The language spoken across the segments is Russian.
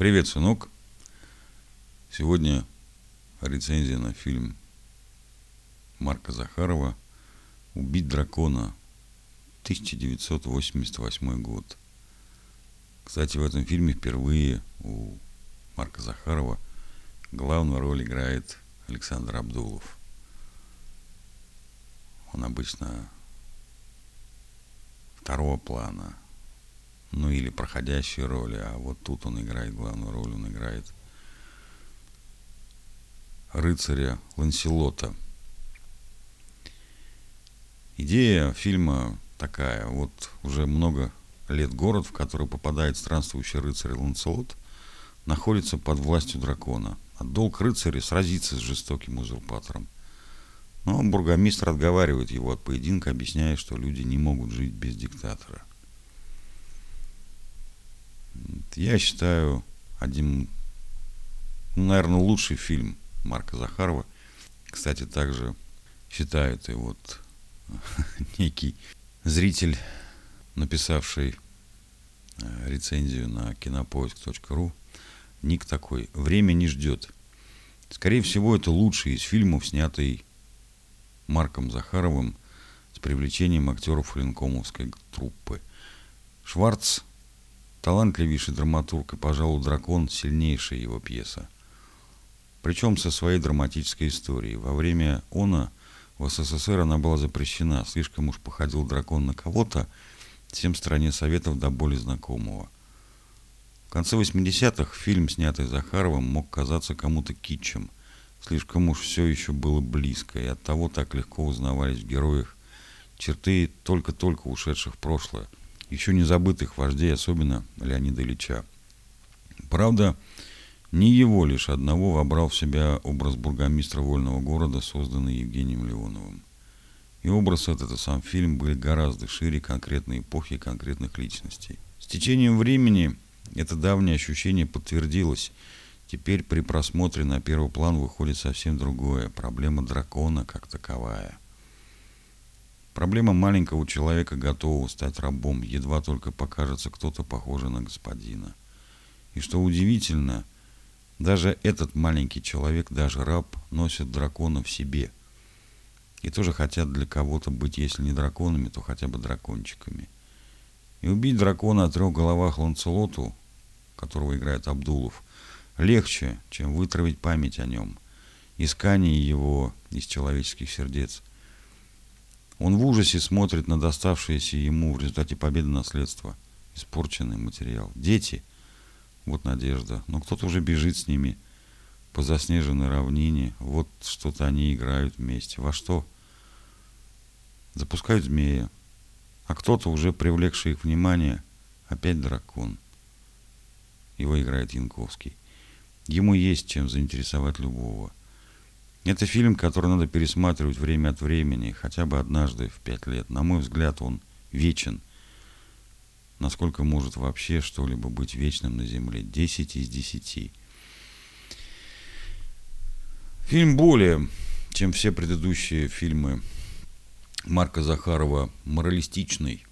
Привет, сынок. Сегодня рецензия на фильм Марка Захарова «Убить дракона», 1988 год. Кстати, в этом фильме впервые у Марка Захарова главную роль играет Александр Абдулов. Он обычно второго плана, ну или проходящие роли, а вот тут он играет главную роль, он играет рыцаря Ланселота. Идея фильма такая, вот уже много лет город, в который попадает странствующий рыцарь Ланселот, находится под властью дракона, а долг рыцаря сразиться с жестоким узурпатором. Но бургомистр отговаривает его от поединка, объясняя, что люди не могут жить без диктатора. Я считаю один, ну, наверное, лучший фильм Марка Захарова. Кстати, также считают и вот некий зритель, написавший э, рецензию на кинопоиск.ру, ник такой «Время не ждет». Скорее всего, это лучший из фильмов, снятый Марком Захаровым с привлечением актеров Ленкомовской труппы. Шварц Талантливейший драматург и, пожалуй, дракон – сильнейшая его пьеса. Причем со своей драматической историей. Во время она в СССР она была запрещена. Слишком уж походил дракон на кого-то, всем стране Советов до боли знакомого. В конце 80-х фильм, снятый Захаровым, мог казаться кому-то китчем. Слишком уж все еще было близко, и оттого так легко узнавались в героях черты только-только ушедших в прошлое – еще не забытых вождей, особенно Леонида Ильича. Правда, не его лишь одного вобрал в себя образ бургомистра вольного города, созданный Евгением Леоновым. И образ этот и сам фильм были гораздо шире конкретной эпохи конкретных личностей. С течением времени это давнее ощущение подтвердилось. Теперь при просмотре на первый план выходит совсем другое – проблема дракона как таковая – Проблема маленького человека, готового стать рабом, едва только покажется кто-то похожий на господина. И что удивительно, даже этот маленький человек, даже раб, носит дракона в себе. И тоже хотят для кого-то быть, если не драконами, то хотя бы дракончиками. И убить дракона о трех головах Ланцелоту, которого играет Абдулов, легче, чем вытравить память о нем, искание его из человеческих сердец – он в ужасе смотрит на доставшееся ему в результате победы наследство. Испорченный материал. Дети. Вот надежда. Но кто-то уже бежит с ними по заснеженной равнине. Вот что-то они играют вместе. Во что? Запускают змея. А кто-то, уже привлекший их внимание, опять дракон. Его играет Янковский. Ему есть чем заинтересовать любого. Это фильм, который надо пересматривать время от времени, хотя бы однажды в пять лет. На мой взгляд, он вечен. Насколько может вообще что-либо быть вечным на Земле? Десять из десяти. Фильм более, чем все предыдущие фильмы Марка Захарова, моралистичный.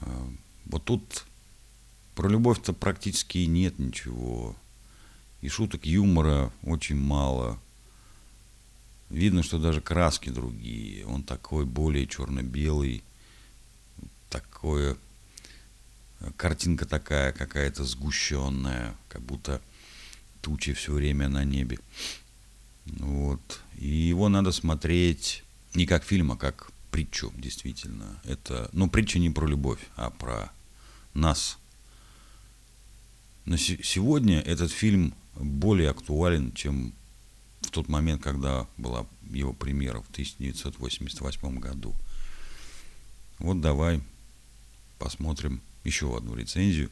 А, вот тут про любовь-то практически нет ничего. И шуток юмора очень мало – Видно, что даже краски другие. Он такой более черно-белый, такое картинка такая какая-то сгущенная, как будто тучи все время на небе. Вот. И его надо смотреть не как фильм, а как притчу, действительно. Это, ну, притча не про любовь, а про нас. Но сегодня этот фильм более актуален, чем в тот момент, когда была его премьера в 1988 году. Вот давай посмотрим еще одну рецензию.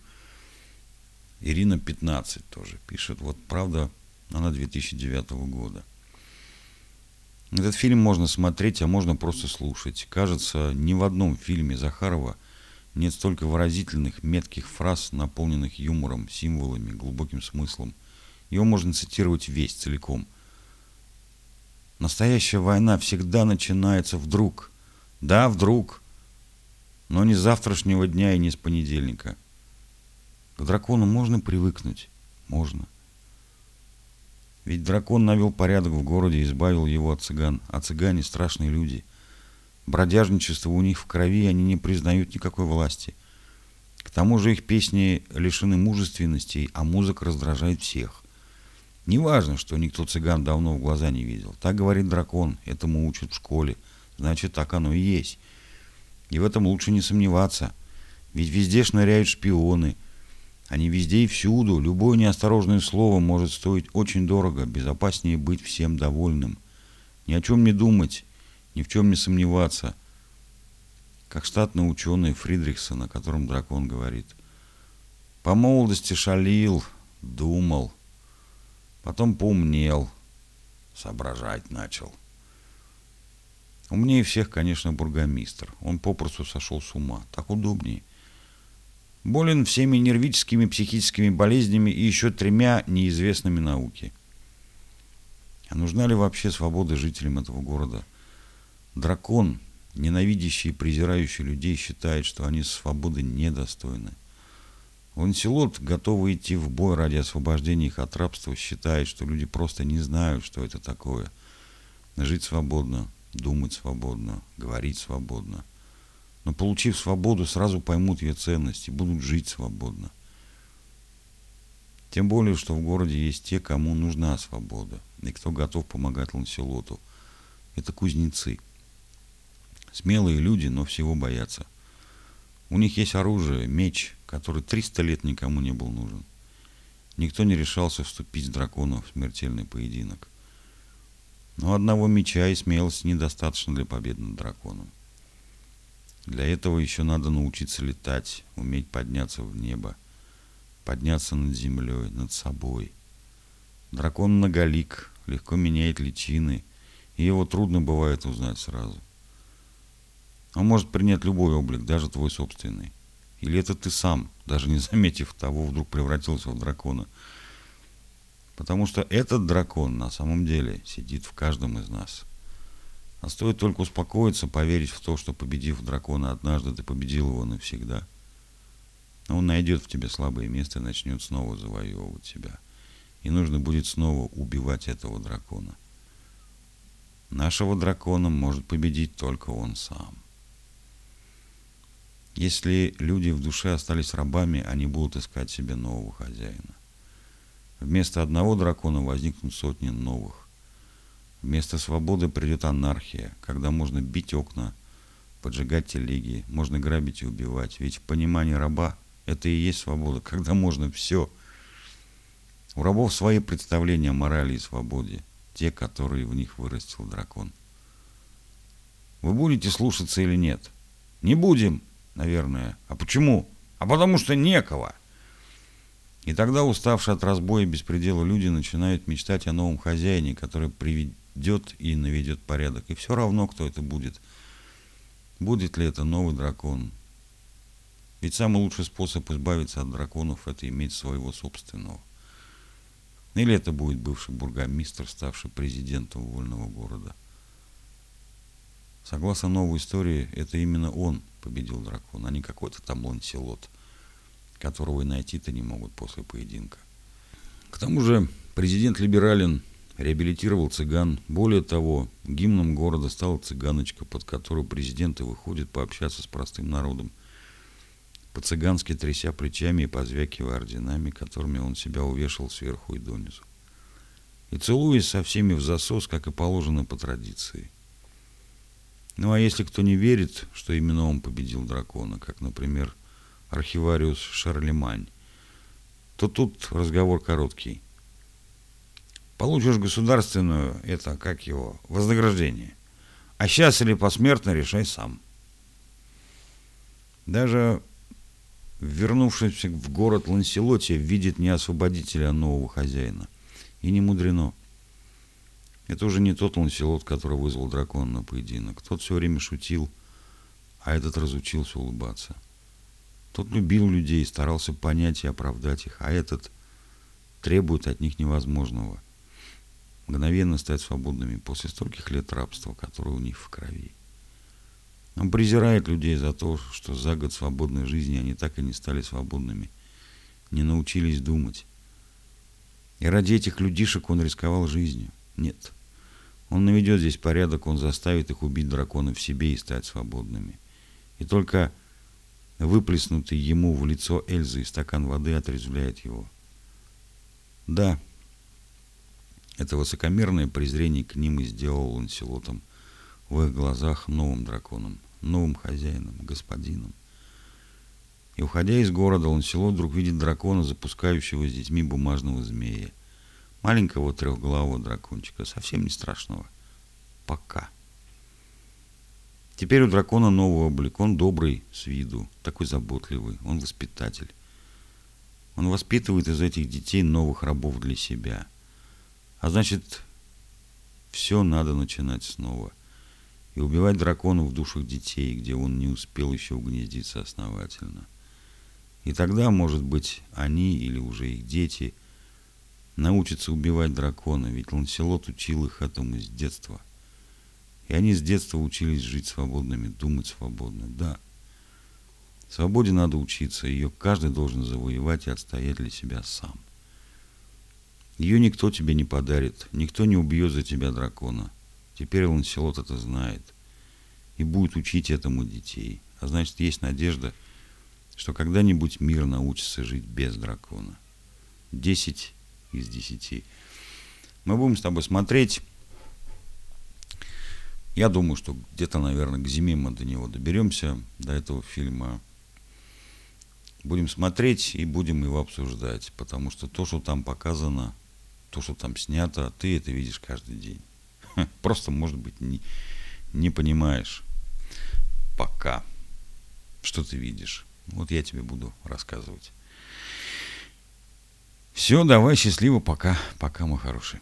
Ирина 15 тоже пишет. Вот правда, она 2009 года. Этот фильм можно смотреть, а можно просто слушать. Кажется, ни в одном фильме Захарова нет столько выразительных, метких фраз, наполненных юмором, символами, глубоким смыслом. Его можно цитировать весь, целиком – Настоящая война всегда начинается вдруг. Да, вдруг. Но не с завтрашнего дня и не с понедельника. К дракону можно привыкнуть? Можно. Ведь дракон навел порядок в городе и избавил его от цыган. А цыгане страшные люди. Бродяжничество у них в крови, они не признают никакой власти. К тому же их песни лишены мужественности, а музыка раздражает всех. Неважно, что никто цыган давно в глаза не видел. Так говорит дракон, этому учат в школе. Значит, так оно и есть. И в этом лучше не сомневаться. Ведь везде шныряют шпионы. Они везде и всюду. Любое неосторожное слово может стоить очень дорого. Безопаснее быть всем довольным. Ни о чем не думать, ни в чем не сомневаться. Как штатный ученый Фридрихсон, о котором дракон говорит. По молодости шалил, думал, потом поумнел, соображать начал. Умнее всех, конечно, бургомистр. Он попросту сошел с ума. Так удобнее. Болен всеми нервическими, психическими болезнями и еще тремя неизвестными науки. А нужна ли вообще свобода жителям этого города? Дракон, ненавидящий и презирающий людей, считает, что они свободы недостойны. Ланселот, готовый идти в бой ради освобождения их от рабства, считает, что люди просто не знают, что это такое. Жить свободно, думать свободно, говорить свободно. Но получив свободу, сразу поймут ее ценности, будут жить свободно. Тем более, что в городе есть те, кому нужна свобода, и кто готов помогать Ланселоту. Это кузнецы. Смелые люди, но всего боятся. У них есть оружие, меч, который 300 лет никому не был нужен. Никто не решался вступить с драконом в смертельный поединок. Но одного меча и смелости недостаточно для победы над драконом. Для этого еще надо научиться летать, уметь подняться в небо, подняться над землей, над собой. Дракон многолик, легко меняет личины, и его трудно бывает узнать сразу. Он может принять любой облик, даже твой собственный. Или это ты сам, даже не заметив того, вдруг превратился в дракона – Потому что этот дракон на самом деле сидит в каждом из нас. А стоит только успокоиться, поверить в то, что победив дракона однажды, ты победил его навсегда. Он найдет в тебе слабое место и начнет снова завоевывать себя. И нужно будет снова убивать этого дракона. Нашего дракона может победить только он сам. Если люди в душе остались рабами, они будут искать себе нового хозяина. Вместо одного дракона возникнут сотни новых. Вместо свободы придет анархия, когда можно бить окна, поджигать телеги, можно грабить и убивать. Ведь понимание раба – это и есть свобода, когда можно все. У рабов свои представления о морали и свободе, те, которые в них вырастил дракон. Вы будете слушаться или нет? Не будем, наверное. А почему? А потому что некого. И тогда уставшие от разбоя и беспредела люди начинают мечтать о новом хозяине, который приведет и наведет порядок. И все равно, кто это будет. Будет ли это новый дракон? Ведь самый лучший способ избавиться от драконов – это иметь своего собственного. Или это будет бывший бургомистр, ставший президентом вольного города. Согласно новой истории, это именно он победил дракона, а не какой-то там Ланселот – которого и найти-то не могут после поединка. К тому же президент Либералин реабилитировал цыган. Более того, гимном города стала цыганочка, под которую президент и выходит пообщаться с простым народом. По-цыгански тряся плечами и позвякивая орденами, которыми он себя увешал сверху и донизу. И целуясь со всеми в засос, как и положено по традиции. Ну а если кто не верит, что именно он победил дракона, как, например, архивариус Шарлемань, то тут разговор короткий. Получишь государственную, это как его, вознаграждение. А сейчас или посмертно решай сам. Даже вернувшись в город Ланселоте, видит не освободителя, а нового хозяина. И не мудрено. Это уже не тот Ланселот, который вызвал дракона на поединок. Тот все время шутил, а этот разучился улыбаться. Тот любил людей, старался понять и оправдать их, а этот требует от них невозможного. Мгновенно стать свободными после стольких лет рабства, которое у них в крови. Он презирает людей за то, что за год свободной жизни они так и не стали свободными. не научились думать. И ради этих людишек он рисковал жизнью. Нет. Он наведет здесь порядок, он заставит их убить дракона в себе и стать свободными. И только выплеснутый ему в лицо Эльзы стакан воды отрезвляет его. Да, это высокомерное презрение к ним и сделал Ланселотом в их глазах новым драконом, новым хозяином, господином. И уходя из города, Ланселот вдруг видит дракона, запускающего с детьми бумажного змея. Маленького трехглавого дракончика, совсем не страшного. Пока. Теперь у дракона новый облик. Он добрый с виду, такой заботливый. Он воспитатель. Он воспитывает из этих детей новых рабов для себя. А значит, все надо начинать снова. И убивать дракона в душах детей, где он не успел еще угнездиться основательно. И тогда, может быть, они или уже их дети научатся убивать дракона, ведь Ланселот учил их этому с детства. И они с детства учились жить свободными, думать свободно. Да, свободе надо учиться, ее каждый должен завоевать и отстоять для себя сам. Ее никто тебе не подарит, никто не убьет за тебя дракона. Теперь Ланселот это знает и будет учить этому детей. А значит, есть надежда – что когда-нибудь мир научится жить без дракона. Десять из десяти. Мы будем с тобой смотреть. Я думаю, что где-то, наверное, к зиме мы до него доберемся, до этого фильма. Будем смотреть и будем его обсуждать, потому что то, что там показано, то, что там снято, ты это видишь каждый день. Просто, может быть, не, не понимаешь пока, что ты видишь. Вот я тебе буду рассказывать. Все, давай, счастливо, пока, пока, мой хороший.